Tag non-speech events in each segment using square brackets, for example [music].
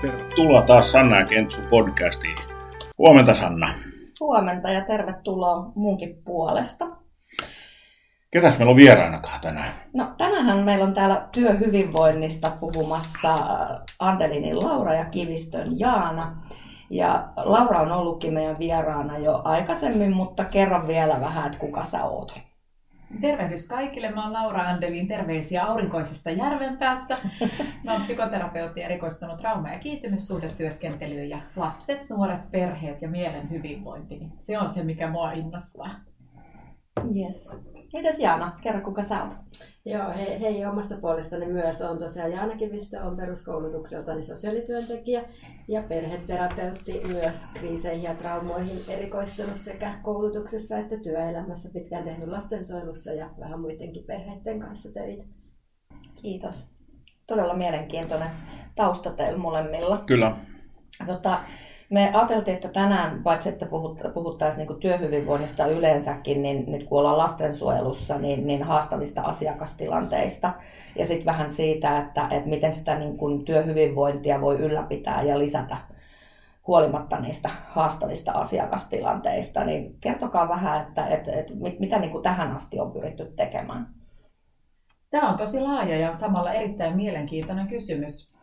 Tervetuloa taas Sanna ja Kentsu podcastiin. Huomenta Sanna. Huomenta ja tervetuloa munkin puolesta. Ketäs meillä on vieraanakaan tänään? No tänään meillä on täällä työhyvinvoinnista puhumassa Andelinin Laura ja Kivistön Jaana. Ja Laura on ollutkin meidän vieraana jo aikaisemmin, mutta kerran vielä vähän, että kuka sä oot. Tervehdys kaikille. Mä oon Laura Andelin terveisiä aurinkoisesta Järvenpäästä. Mä oon psykoterapeutti erikoistunut trauma- ja kiintymyssuhdetyöskentelyyn ja lapset, nuoret, perheet ja mielen hyvinvointi. Se on se, mikä mua innostaa. Yes. Mitäs Jaana, kerro kuka sä oot? Joo, hei, hei omasta puolestani myös. on tosiaan Jaana Kivistö, on peruskoulutukseltani sosiaalityöntekijä ja perheterapeutti myös kriiseihin ja traumoihin erikoistunut sekä koulutuksessa että työelämässä pitkään tehnyt lastensuojelussa ja vähän muidenkin perheiden kanssa töitä. Kiitos. Todella mielenkiintoinen tausta teillä molemmilla. Kyllä. Tota, me ajateltiin, että tänään, paitsi että puhuttaisiin niin työhyvinvoinnista yleensäkin, niin nyt kun ollaan lastensuojelussa, niin, niin haastavista asiakastilanteista. Ja sitten vähän siitä, että, että miten sitä niin kuin työhyvinvointia voi ylläpitää ja lisätä huolimatta niistä haastavista asiakastilanteista. Niin kertokaa vähän, että, että, että mitä niin kuin tähän asti on pyritty tekemään. Tämä on tosi laaja ja samalla erittäin mielenkiintoinen kysymys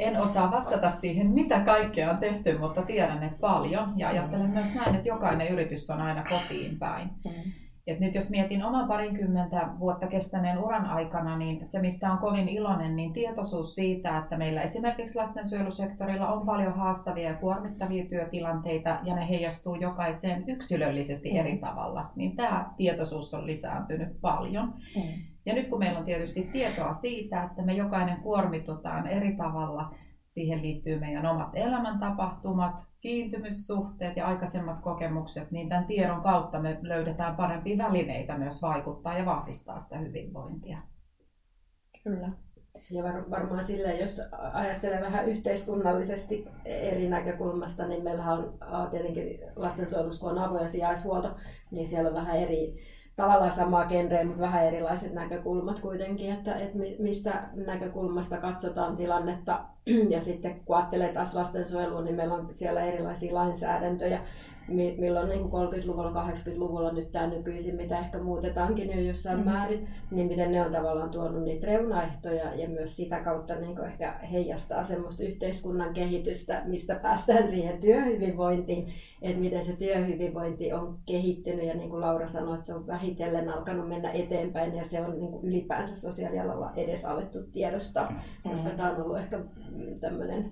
en osaa vastata siihen, mitä kaikkea on tehty, mutta tiedän, että paljon. Ja ajattelen myös näin, että jokainen yritys on aina kotiin päin. Mm. Et nyt jos mietin oman parinkymmentä vuotta kestäneen uran aikana, niin se mistä on kovin iloinen, niin tietoisuus siitä, että meillä esimerkiksi lastensuojelusektorilla on paljon haastavia ja kuormittavia työtilanteita ja ne heijastuu jokaiseen yksilöllisesti mm. eri tavalla, niin tämä tietoisuus on lisääntynyt paljon. Mm. Ja nyt kun meillä on tietysti tietoa siitä, että me jokainen kuormitutaan eri tavalla, siihen liittyy meidän omat elämäntapahtumat, kiintymyssuhteet ja aikaisemmat kokemukset, niin tämän tiedon kautta me löydetään parempia välineitä myös vaikuttaa ja vahvistaa sitä hyvinvointia. Kyllä. Ja var, varmaan sille, jos ajattelee vähän yhteiskunnallisesti eri näkökulmasta, niin meillähän on tietenkin lastensuojelussa, kun on avo- ja sijaishuolto, niin siellä on vähän eri tavallaan samaa genreä, mutta vähän erilaiset näkökulmat kuitenkin, että, että mistä näkökulmasta katsotaan tilannetta. [clears throat] Ja sitten kun ajattelee taas lastensuojelua, niin meillä on siellä erilaisia lainsäädäntöjä, milloin niin 30-luvulla, 80-luvulla nyt tämä nykyisin, mitä ehkä muutetaankin jo jossain mm. määrin, niin miten ne on tavallaan tuonut niitä reunaehtoja ja myös sitä kautta niin ehkä heijastaa semmoista yhteiskunnan kehitystä, mistä päästään siihen työhyvinvointiin, että miten se työhyvinvointi on kehittynyt ja niin kuin Laura sanoi, että se on vähitellen alkanut mennä eteenpäin ja se on niin kuin ylipäänsä sosiaalialalla edes alettu tiedostaa, mm. koska tämä on ollut ehkä tämmöinen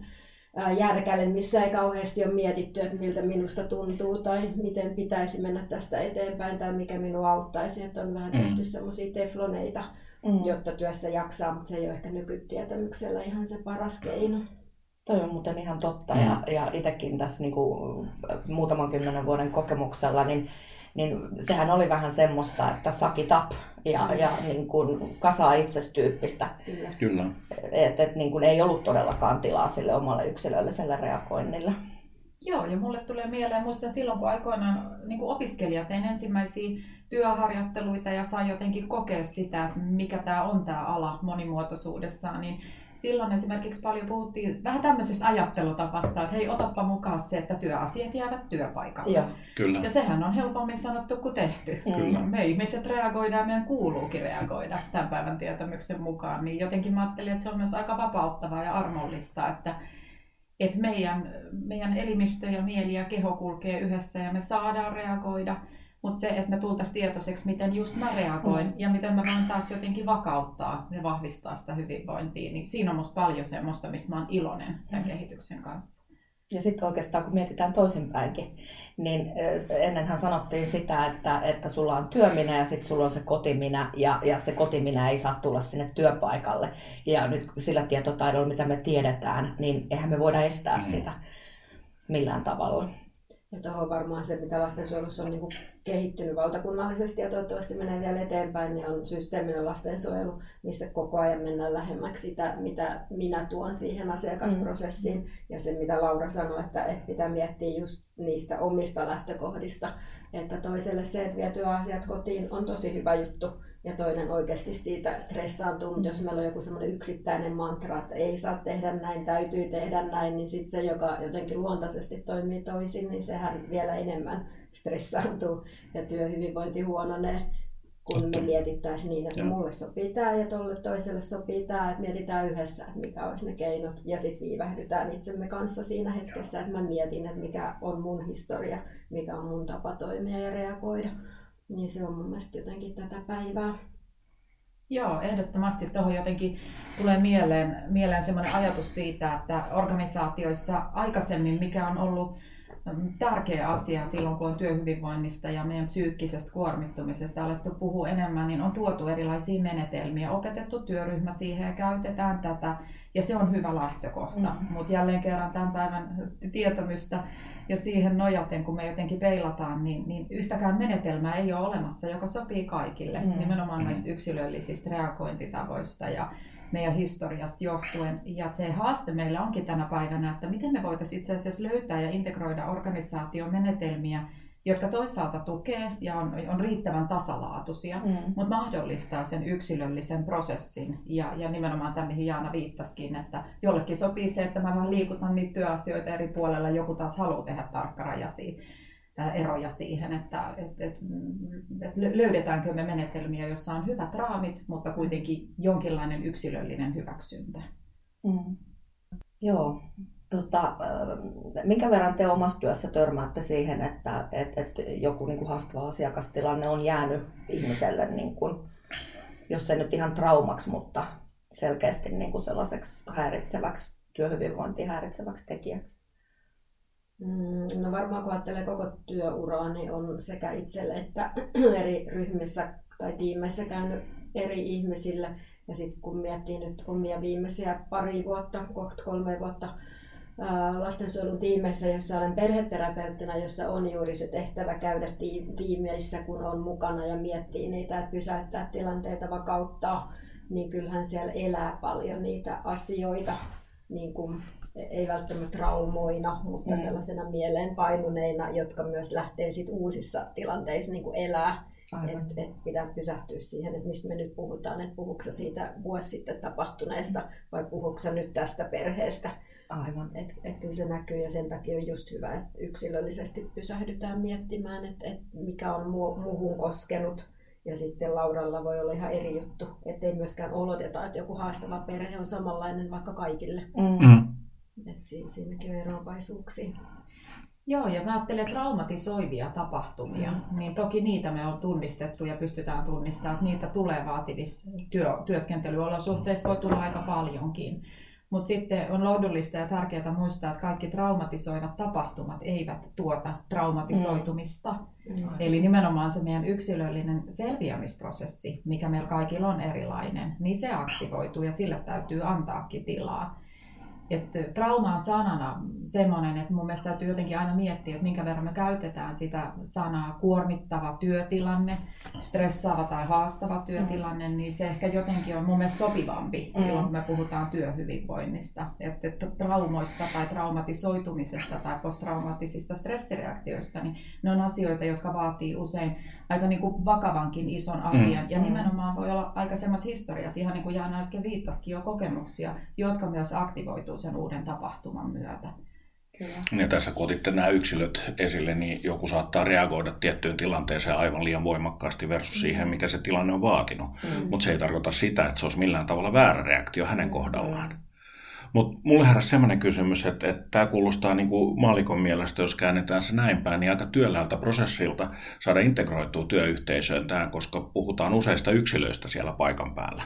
järkälle, missä ei kauheasti ole mietitty, että miltä minusta tuntuu tai miten pitäisi mennä tästä eteenpäin tai mikä minua auttaisi. Että on vähän tehty mm. semmoisia tefloneita, mm. jotta työssä jaksaa, mutta se ei ole ehkä nykytietämyksellä ihan se paras keino. Toi on muuten ihan totta mm. ja, ja itsekin tässä niin kuin, muutaman kymmenen vuoden kokemuksella, niin niin sehän oli vähän semmoista, että sakit up ja, ja niin kuin kasaa itsestyyppistä. Kyllä. Kyllä. Et, et niin kuin ei ollut todellakaan tilaa sille omalle yksilölliselle reagoinnille. Joo, ja mulle tulee mieleen, muistan silloin kun aikoinaan niin kuin opiskelija tein ensimmäisiä työharjoitteluita ja sai jotenkin kokea sitä, mikä tämä on tämä ala monimuotoisuudessaan, niin silloin esimerkiksi paljon puhuttiin vähän tämmöisestä ajattelutapasta, että hei, otappa mukaan se, että työasiat jäävät työpaikalle. Ja, Kyllä. ja sehän on helpommin sanottu kuin tehty. Kyllä. Me ihmiset reagoidaan, meidän kuuluukin reagoida tämän päivän tietämyksen mukaan. Niin jotenkin mä ajattelin, että se on myös aika vapauttavaa ja armollista, että että meidän, meidän elimistö ja mieli ja keho kulkee yhdessä ja me saadaan reagoida – mutta se, että me tultaisiin tietoiseksi, miten just mä reagoin mm. ja miten mä voin taas jotenkin vakauttaa ja vahvistaa sitä hyvinvointia, niin siinä on musta paljon semmoista, mistä mä oon iloinen tämän mm. kehityksen kanssa. Ja sitten oikeastaan kun mietitään toisinpäinkin, niin ennenhän sanottiin sitä, että, että sulla on työminä ja sitten sulla on se kotiminä ja, ja se kotiminä ei saa tulla sinne työpaikalle. Ja nyt sillä tietotaidolla, mitä me tiedetään, niin eihän me voida estää mm. sitä millään tavalla. Ja tuohon varmaan se, mitä lastensuojelussa on niin kuin kehittynyt valtakunnallisesti ja toivottavasti menee vielä eteenpäin, niin on systeeminen lastensuojelu, missä koko ajan mennään lähemmäksi sitä, mitä minä tuon siihen asiakasprosessiin. Mm. Ja se, mitä Laura sanoi, että, että pitää miettiä just niistä omista lähtökohdista. Että toiselle se, että vie työasiat kotiin, on tosi hyvä juttu ja toinen oikeasti siitä stressaantuu, mutta jos meillä on joku semmoinen yksittäinen mantra, että ei saa tehdä näin, täytyy tehdä näin, niin sitten se, joka jotenkin luontaisesti toimii toisin, niin sehän vielä enemmän stressaantuu ja työhyvinvointi huononee kun Totta. me mietittäisiin niin, että Joo. mulle sopii tämä ja tolle toiselle sopii tämä, että mietitään yhdessä, että mikä olisi ne keinot ja sitten viivähdytään itsemme kanssa siinä hetkessä, että mä mietin, että mikä on mun historia, mikä on mun tapa toimia ja reagoida. Niin se on mun mielestä jotenkin tätä päivää. Joo, ehdottomasti tuohon jotenkin tulee mieleen, mieleen sellainen ajatus siitä, että organisaatioissa aikaisemmin, mikä on ollut tärkeä asia silloin, kun on työhyvinvoinnista ja meidän psyykkisestä kuormittumisesta alettu puhua enemmän, niin on tuotu erilaisia menetelmiä, opetettu työryhmä siihen ja käytetään tätä. Ja se on hyvä lähtökohta. Mm. Mutta jälleen kerran tämän päivän tietämystä ja siihen nojaten, kun me jotenkin peilataan, niin, niin yhtäkään menetelmää ei ole olemassa, joka sopii kaikille. Mm. Nimenomaan näistä yksilöllisistä reagointitavoista ja meidän historiasta johtuen. Ja se haaste meillä onkin tänä päivänä, että miten me voitaisiin itse asiassa löytää ja integroida organisaation menetelmiä, jotka toisaalta tukee ja on, on riittävän tasalaatuisia, mm. mutta mahdollistaa sen yksilöllisen prosessin. Ja, ja nimenomaan tämä, mihin Jaana viittasikin, että jollekin sopii se, että mä vähän liikutan niitä työasioita eri puolella, joku taas haluaa tehdä tarkkarajaisia eroja siihen, että et, et, et löydetäänkö me menetelmiä, joissa on hyvät raamit, mutta kuitenkin jonkinlainen yksilöllinen hyväksyntä. Mm. Joo. Tota, minkä verran te omassa työssä törmäätte siihen, että et, et joku niin kuin haastava asiakastilanne on jäänyt ihmiselle, niin kuin, jos ei nyt ihan traumaksi, mutta selkeästi niin kuin sellaiseksi häiritseväksi, työhyvinvointia häiritseväksi tekijäksi? Mm, no varmaan kun ajattelee koko työuraa, niin on sekä itselle että [clears throat] eri ryhmissä tai tiimeissä käynyt eri ihmisille. Ja sitten kun miettii nyt omia viimeisiä pari vuotta, kohta kolme vuotta lastensuojelun tiimeissä, jossa olen perheterapeuttina, jossa on juuri se tehtävä käydä tiimeissä, kun on mukana ja miettii niitä, että pysäyttää tilanteita, vakauttaa, niin kyllähän siellä elää paljon niitä asioita, niin kuin ei välttämättä traumoina, mutta mm. sellaisena mieleen painuneina, jotka myös lähtee sit uusissa tilanteissa niin kuin elää. Että et pitää pysähtyä siihen, että mistä me nyt puhutaan, että puhuuko siitä vuosi sitten tapahtuneesta vai puhuuko nyt tästä perheestä. Aivan. Et, et kyllä se näkyy ja sen takia on just hyvä, että yksilöllisesti pysähdytään miettimään, että et mikä on mu- muuhun koskenut. Ja sitten Lauralla voi olla ihan eri juttu, ettei myöskään oloteta, että joku haastava perhe on samanlainen vaikka kaikille. Mm. mm. Et siinä, siinäkin on eroavaisuuksia. Joo, ja mä ajattelen, että traumatisoivia tapahtumia, mm. niin toki niitä me on tunnistettu ja pystytään tunnistamaan, että niitä tulee vaativissa työ, työskentelyolosuhteissa, voi tulla aika paljonkin. Mutta sitten on lohdullista ja tärkeää muistaa, että kaikki traumatisoivat tapahtumat eivät tuota traumatisoitumista. Mm. Eli nimenomaan se meidän yksilöllinen selviämisprosessi, mikä meillä kaikilla on erilainen, niin se aktivoituu ja sille täytyy antaakin tilaa että trauma on sanana semmoinen, että mun mielestä täytyy jotenkin aina miettiä, että minkä verran me käytetään sitä sanaa kuormittava työtilanne, stressaava tai haastava työtilanne, mm. niin se ehkä jotenkin on mun mielestä sopivampi mm. silloin, kun me puhutaan työhyvinvoinnista. Että traumoista tai traumatisoitumisesta tai posttraumaattisista stressireaktioista, niin ne on asioita, jotka vaatii usein aika niin kuin vakavankin ison asian. Mm. Ja nimenomaan voi olla aika semmoisessa historiassa, ihan niin kuin Jaana äsken viittasikin jo kokemuksia, jotka myös aktivoituu sen uuden tapahtuman myötä. Kyllä. Ja tässä kun otitte nämä yksilöt esille, niin joku saattaa reagoida tiettyyn tilanteeseen aivan liian voimakkaasti versus mm. siihen, mikä se tilanne on vaatinut. Mm. Mutta se ei tarkoita sitä, että se olisi millään tavalla väärä reaktio hänen kohdallaan. Mm. Mutta mulle heräsi sellainen kysymys, että, että tämä kuulostaa niin kuin maalikon mielestä, jos käännetään se näin päin, niin aika työläältä prosessilta saada integroitua työyhteisöön tähän, koska puhutaan useista yksilöistä siellä paikan päällä.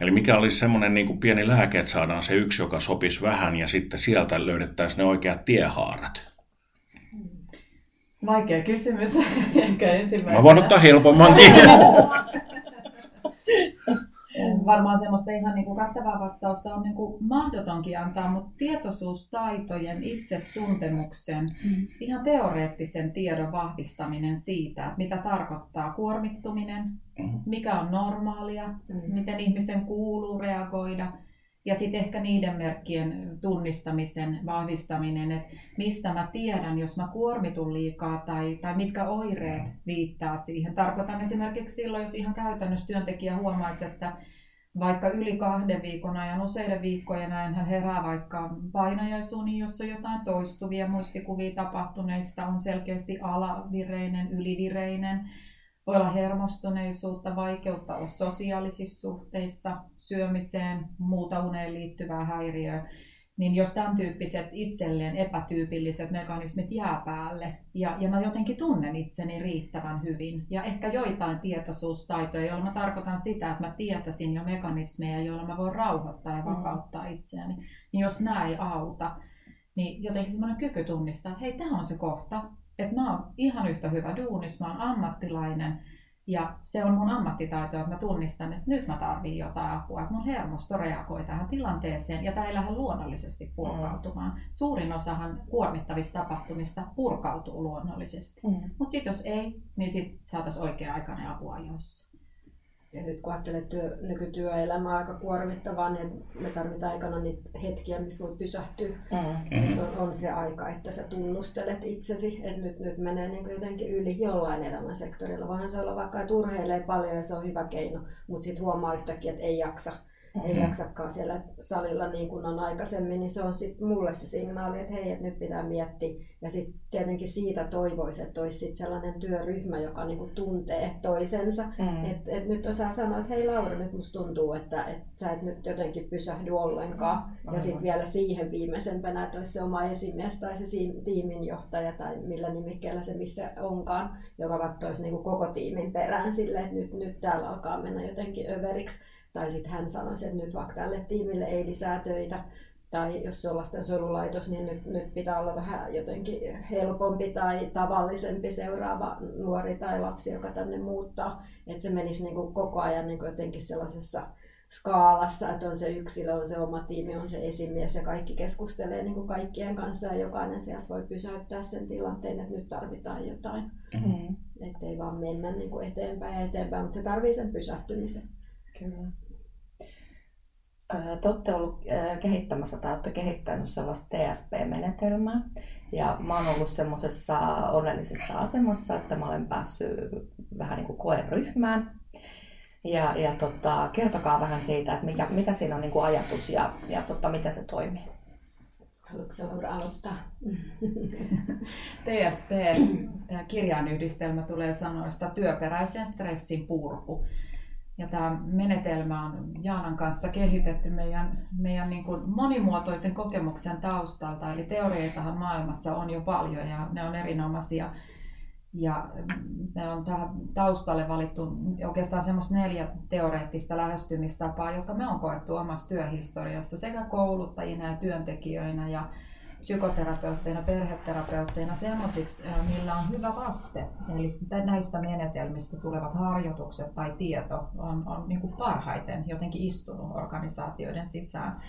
Eli mikä olisi semmoinen niin kuin pieni lääke, että saadaan se yksi, joka sopisi vähän ja sitten sieltä löydettäisiin ne oikeat tiehaarat? Vaikea kysymys. [laughs] Ehkä ensimmäisenä. Mä voin ottaa helpommankin. [laughs] varmaan semmoista ihan niin kuin kattavaa vastausta on niin kuin mahdotonkin antaa, mutta tietoisuustaitojen, itsetuntemuksen, mm. ihan teoreettisen tiedon vahvistaminen siitä, että mitä tarkoittaa kuormittuminen, mm. mikä on normaalia, mm. miten ihmisten kuuluu reagoida Ja sitten ehkä niiden merkkien tunnistamisen vahvistaminen, että mistä mä tiedän, jos mä kuormitun liikaa tai, tai mitkä oireet viittaa siihen. Tarkoitan esimerkiksi silloin, jos ihan käytännössä työntekijä huomaisi, että vaikka yli kahden viikon ajan, useiden viikkojen ajan hän herää vaikka painajaisuni, jossa on jotain toistuvia muistikuvia tapahtuneista, on selkeästi alavireinen, ylivireinen, voi olla hermostuneisuutta, vaikeutta olla sosiaalisissa suhteissa, syömiseen, muuta uneen liittyvää häiriöä, niin jos tämän tyyppiset itselleen epätyypilliset mekanismit jää päälle ja, ja mä jotenkin tunnen itseni riittävän hyvin ja ehkä joitain tietoisuustaitoja, joilla mä tarkoitan sitä, että mä tietäisin jo mekanismeja, joilla mä voin rauhoittaa ja mm. vakauttaa itseäni, niin jos nämä ei auta, niin jotenkin semmoinen kyky tunnistaa, että hei, tämä on se kohta, että mä oon ihan yhtä hyvä duunis, mä oon ammattilainen ja se on mun ammattitaito, että mä tunnistan, että nyt mä tarviin jotain apua, että mun hermosto reagoi tähän tilanteeseen ja tämä ei lähde luonnollisesti purkautumaan. Mm. Suurin osahan kuormittavista tapahtumista purkautuu luonnollisesti, mm. mutta sitten jos ei, niin sitten saataisiin oikea-aikainen apu ajoissa. Ja sitten kun ajattelee työ, nykytyöelämä on aika kuormittavaa, niin me tarvitaan aikana niitä hetkiä, missä voi pysähtyä. Mm-hmm. Että on, on, se aika, että sä tunnustelet itsesi, että nyt, nyt menee niin jotenkin yli jollain elämän sektorilla. Voihan se olla vaikka, että urheilee paljon ja se on hyvä keino, mutta sitten huomaa yhtäkkiä, että ei jaksa ei jaksakaan siellä salilla niin kuin on aikaisemmin, niin se on sitten mulle se signaali, että hei, että nyt pitää miettiä. Ja sitten tietenkin siitä toivoisi, että olisi sit sellainen työryhmä, joka niin kuin tuntee toisensa. Mm. Että et nyt osaa sanoa, että hei Laura, nyt musta tuntuu, että, että sä et nyt jotenkin pysähdy ollenkaan. Mm. Ja sitten vielä siihen viimeisempänä, että olisi se oma esimies tai se tiiminjohtaja tai millä nimikkeellä se missä onkaan, joka katsoisi niin kuin koko tiimin perään sille, että nyt, nyt täällä alkaa mennä jotenkin överiksi tai sitten hän sanoisi, että nyt vaikka tälle tiimille ei lisää töitä, tai jos se on lastensuojelulaitos, niin nyt, nyt pitää olla vähän jotenkin helpompi tai tavallisempi seuraava nuori tai lapsi, joka tänne muuttaa. Että se menisi niin kuin koko ajan niin kuin jotenkin sellaisessa skaalassa, että on se yksilö, on se oma tiimi, on se esimies ja kaikki keskustelee niin kuin kaikkien kanssa ja jokainen sieltä voi pysäyttää sen tilanteen, että nyt tarvitaan jotain. Mm-hmm. Että ei vaan mennä niin kuin eteenpäin ja eteenpäin, mutta se tarvii sen pysähtymisen. Kyllä. Te olette ollut kehittämässä tai olette kehittänyt sellaista TSP-menetelmää. Ja mä oon ollut semmoisessa onnellisessa asemassa, että mä olen päässyt vähän niin kuin koeryhmään. Ja, ja tota, kertokaa vähän siitä, että mikä, mikä siinä on niin kuin ajatus ja, ja tota, miten se toimii. Haluatko Laura aloittaa? [laughs] TSP, tämä kirjainyhdistelmä tulee sanoista työperäisen stressin purku. Ja tämä menetelmä on Jaanan kanssa kehitetty meidän, meidän niin kuin monimuotoisen kokemuksen taustalta. Eli teorioitahan maailmassa on jo paljon ja ne on erinomaisia. Ja me on tähän taustalle valittu oikeastaan semmoista neljä teoreettista lähestymistapaa, jotka me on koettu omassa työhistoriassa sekä kouluttajina ja työntekijöinä. Ja psykoterapeutteina, perheterapeutteina semmoisiksi, millä on hyvä vaste. Eli näistä menetelmistä tulevat harjoitukset tai tieto on, on niin kuin parhaiten jotenkin istunut organisaatioiden sisään.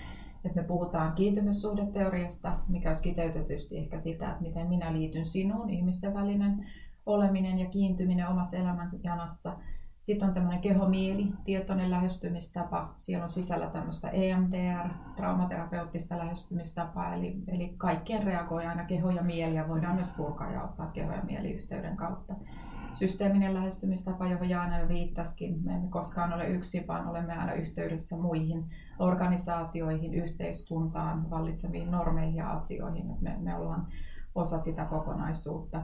Et me puhutaan kiintymyssuhdeteoriasta, mikä olisi kiteytetysti ehkä sitä, että miten minä liityn sinuun, ihmisten välinen oleminen ja kiintyminen omassa elämänjanassa – sitten on tämmöinen kehomieli, tietoinen lähestymistapa. Siellä on sisällä tämmöistä EMDR, traumaterapeuttista lähestymistapaa, eli, eli kaikkeen reagoi aina keho ja mieli ja voidaan myös purkaa ja ottaa keho ja mieli yhteyden kautta. Systeeminen lähestymistapa, johon Jaana jo viittasikin. Me emme koskaan ole yksin, vaan olemme aina yhteydessä muihin organisaatioihin, yhteiskuntaan, vallitseviin normeihin ja asioihin. Me, me ollaan osa sitä kokonaisuutta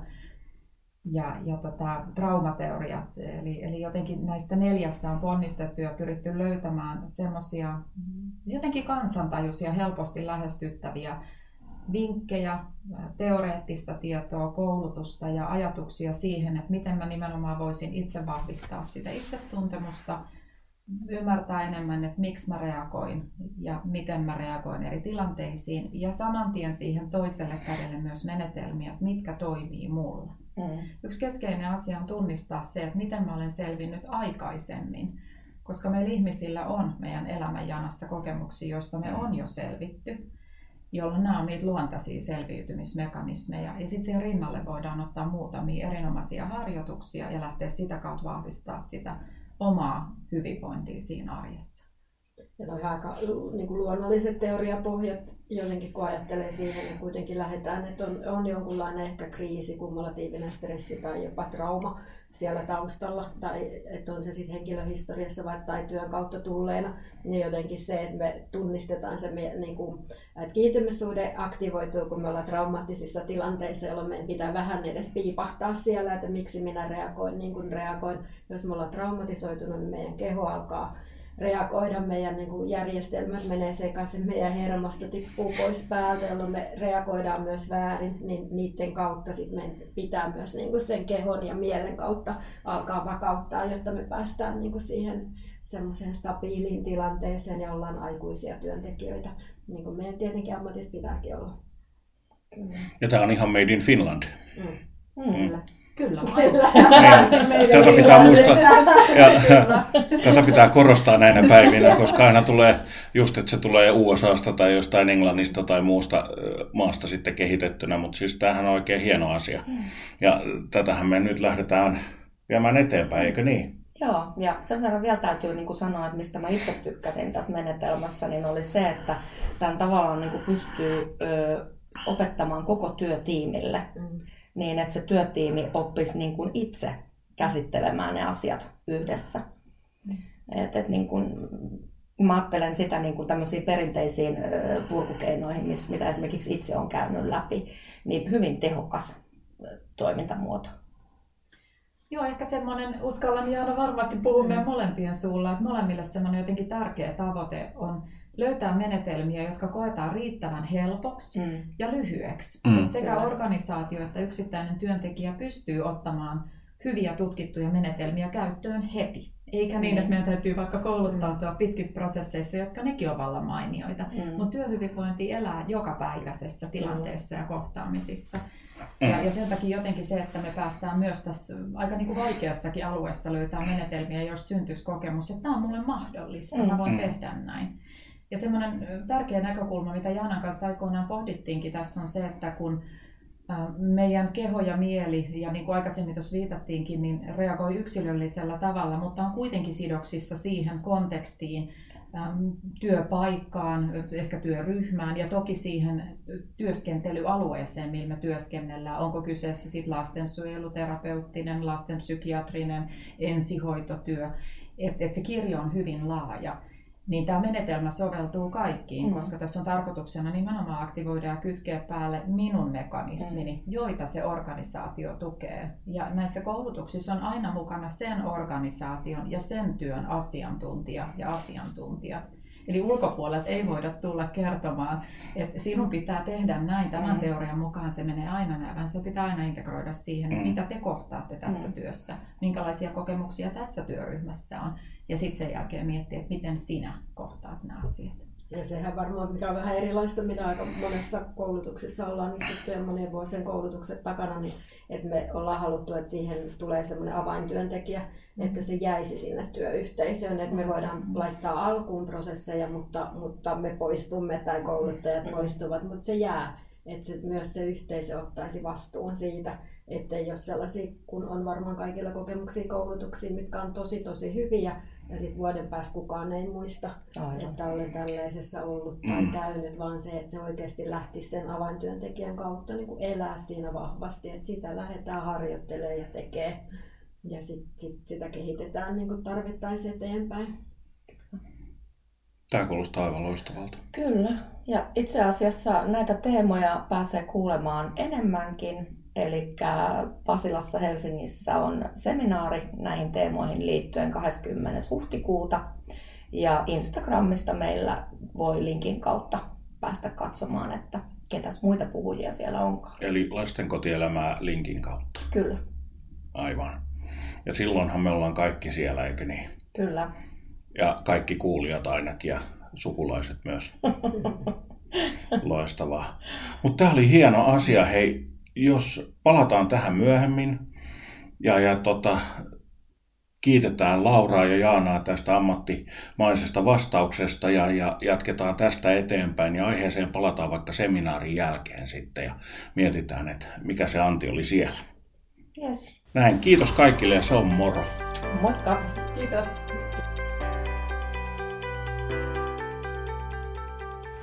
ja, ja tota, traumateoriat. Eli, eli jotenkin näistä neljästä on ponnistettu ja pyritty löytämään semmoisia jotenkin kansantajuisia, helposti lähestyttäviä vinkkejä, teoreettista tietoa, koulutusta ja ajatuksia siihen, että miten mä nimenomaan voisin itse vahvistaa sitä itsetuntemusta, ymmärtää enemmän, että miksi mä reagoin ja miten mä reagoin eri tilanteisiin ja saman tien siihen toiselle kädelle myös menetelmiä, että mitkä toimii mulle. Mm. Yksi keskeinen asia on tunnistaa se, että miten mä olen selvinnyt aikaisemmin, koska meillä ihmisillä on meidän elämänjanassa kokemuksia, joista me on jo selvitty, jolloin nämä on niitä luontaisia selviytymismekanismeja. Ja sitten siihen rinnalle voidaan ottaa muutamia erinomaisia harjoituksia ja lähteä sitä kautta vahvistaa sitä omaa hyvinvointia siinä arjessa. Ja noi aika niin kuin luonnolliset teoriapohjat jotenkin kun ajattelee siihen, että kuitenkin lähdetään, että on, on jonkunlainen ehkä kriisi, kumulatiivinen stressi tai jopa trauma siellä taustalla, tai että on se sitten henkilöhistoriassa vai tai työn kautta tulleena, niin jotenkin se, että me tunnistetaan se, niin kuin, että kiintymyssuhde aktivoituu, kun me ollaan traumaattisissa tilanteissa, jolloin meidän pitää vähän edes piipahtaa siellä, että miksi minä reagoin niin kuin reagoin. Jos me ollaan traumatisoitunut, niin meidän keho alkaa reagoida, meidän niin kuin järjestelmät menee sekaisin, meidän hermosto tippuu pois päältä, jolloin me reagoidaan myös väärin, niin niiden kautta sit meidän pitää myös niin kuin sen kehon ja mielen kautta alkaa vakauttaa, jotta me päästään niin kuin siihen semmoiseen stabiiliin tilanteeseen ja ollaan aikuisia työntekijöitä, niin kuin meidän tietenkin ammatissa pitääkin olla. Ja tämä on ihan made in Finland. Mm. Kyllä. Kyllä, niin, tätä pitää muistaa, ja, [laughs] tätä pitää korostaa näinä päivinä, koska aina tulee just, että se tulee USAsta tai jostain Englannista tai muusta maasta sitten kehitettynä, mutta siis tämähän on oikein hieno asia. Ja tätähän me nyt lähdetään viemään eteenpäin, eikö niin? Joo, ja sen verran vielä täytyy niin kuin sanoa, että mistä mä itse tykkäsin tässä menetelmässä, niin oli se, että tämän tavallaan niin kuin pystyy ö, opettamaan koko työtiimille. Mm niin että se työtiimi oppisi niin kuin itse käsittelemään ne asiat yhdessä. Mm. Et, et niin kuin, mä ajattelen sitä niin kuin tämmöisiin perinteisiin purkukeinoihin, miss, mitä esimerkiksi itse on käynyt läpi, niin hyvin tehokas toimintamuoto. Joo, ehkä semmoinen, uskallan Jaana varmasti puhua meidän molempien suulla, että molemmille semmoinen jotenkin tärkeä tavoite on löytää menetelmiä, jotka koetaan riittävän helpoksi mm. ja lyhyeksi. Mm. sekä Kyllä. organisaatio että yksittäinen työntekijä pystyy ottamaan hyviä tutkittuja menetelmiä käyttöön heti. Eikä niin, mm. että meidän täytyy vaikka kouluttautua mm. pitkissä prosesseissa, jotka nekin ovat vallan mainioita. Mm. Mutta työhyvinvointi elää jokapäiväisessä tilanteessa mm. ja kohtaamisissa. Mm. Ja, ja sen takia jotenkin se, että me päästään myös tässä aika niin kuin vaikeassakin alueessa löytää menetelmiä, jos syntyisi kokemus, että tämä on mulle mahdollista, mm. mä voin mm. tehdä näin. Ja semmoinen tärkeä näkökulma, mitä Janan kanssa aikoinaan pohdittiinkin tässä on se, että kun meidän keho ja mieli, ja niin kuin aikaisemmin tuossa viitattiinkin, niin reagoi yksilöllisellä tavalla, mutta on kuitenkin sidoksissa siihen kontekstiin, työpaikkaan, ehkä työryhmään ja toki siihen työskentelyalueeseen, millä me työskennellään. Onko kyseessä sitten lastensuojeluterapeuttinen, lastenpsykiatrinen, ensihoitotyö. Että et se kirjo on hyvin laaja niin tämä menetelmä soveltuu kaikkiin, mm. koska tässä on tarkoituksena nimenomaan aktivoida ja kytkeä päälle minun mekanismini, mm. joita se organisaatio tukee. Ja näissä koulutuksissa on aina mukana sen organisaation ja sen työn asiantuntija ja asiantuntijat. Eli ulkopuolelta ei voida tulla kertomaan, että sinun pitää tehdä näin, tämän mm. teorian mukaan se menee aina näin, vaan se pitää aina integroida siihen, mm. mitä te kohtaatte tässä mm. työssä, minkälaisia kokemuksia tässä työryhmässä on ja sitten sen jälkeen miettiä, että miten sinä kohtaat nämä asiat. Ja sehän varmaan mikä on vähän erilaista, mitä aika monessa koulutuksessa ollaan istuttu ja monien vuosien koulutukset takana, niin että me ollaan haluttu, että siihen tulee semmoinen avaintyöntekijä, että se jäisi sinne työyhteisöön, että me voidaan laittaa alkuun prosesseja, mutta, mutta me poistumme tai kouluttajat poistuvat, mutta se jää, että se, myös se yhteisö ottaisi vastuun siitä, että jos sellaisia, kun on varmaan kaikilla kokemuksia koulutuksia, mitkä on tosi tosi hyviä, ja sitten vuoden päästä kukaan ei muista, Aivan. että olen tällaisessa ollut tai mm. käynyt, vaan se, että se oikeasti lähtisi sen avaintyöntekijän kautta niin kuin elää siinä vahvasti, että sitä lähdetään harjoittelemaan ja tekee ja sit, sit sitä kehitetään niin kuin tarvittaisiin eteenpäin. Tämä kuulostaa aivan loistavalta. Kyllä. Ja itse asiassa näitä teemoja pääsee kuulemaan enemmänkin Eli Pasilassa Helsingissä on seminaari näihin teemoihin liittyen 20. huhtikuuta. Ja Instagramista meillä voi linkin kautta päästä katsomaan, että ketäs muita puhujia siellä onkaan. Eli lasten kotielämää linkin kautta. Kyllä. Aivan. Ja silloinhan me ollaan kaikki siellä, eikö niin? Kyllä. Ja kaikki kuulijat ainakin ja sukulaiset myös. [laughs] Loistavaa. Mutta tämä oli hieno asia. Hei, jos palataan tähän myöhemmin ja, ja tota, kiitetään Lauraa ja Jaanaa tästä ammattimaisesta vastauksesta ja, ja jatketaan tästä eteenpäin ja aiheeseen palataan vaikka seminaarin jälkeen sitten ja mietitään, että mikä se anti oli siellä. Yes. Näin, kiitos kaikille ja se on moro. Moikka. Kiitos.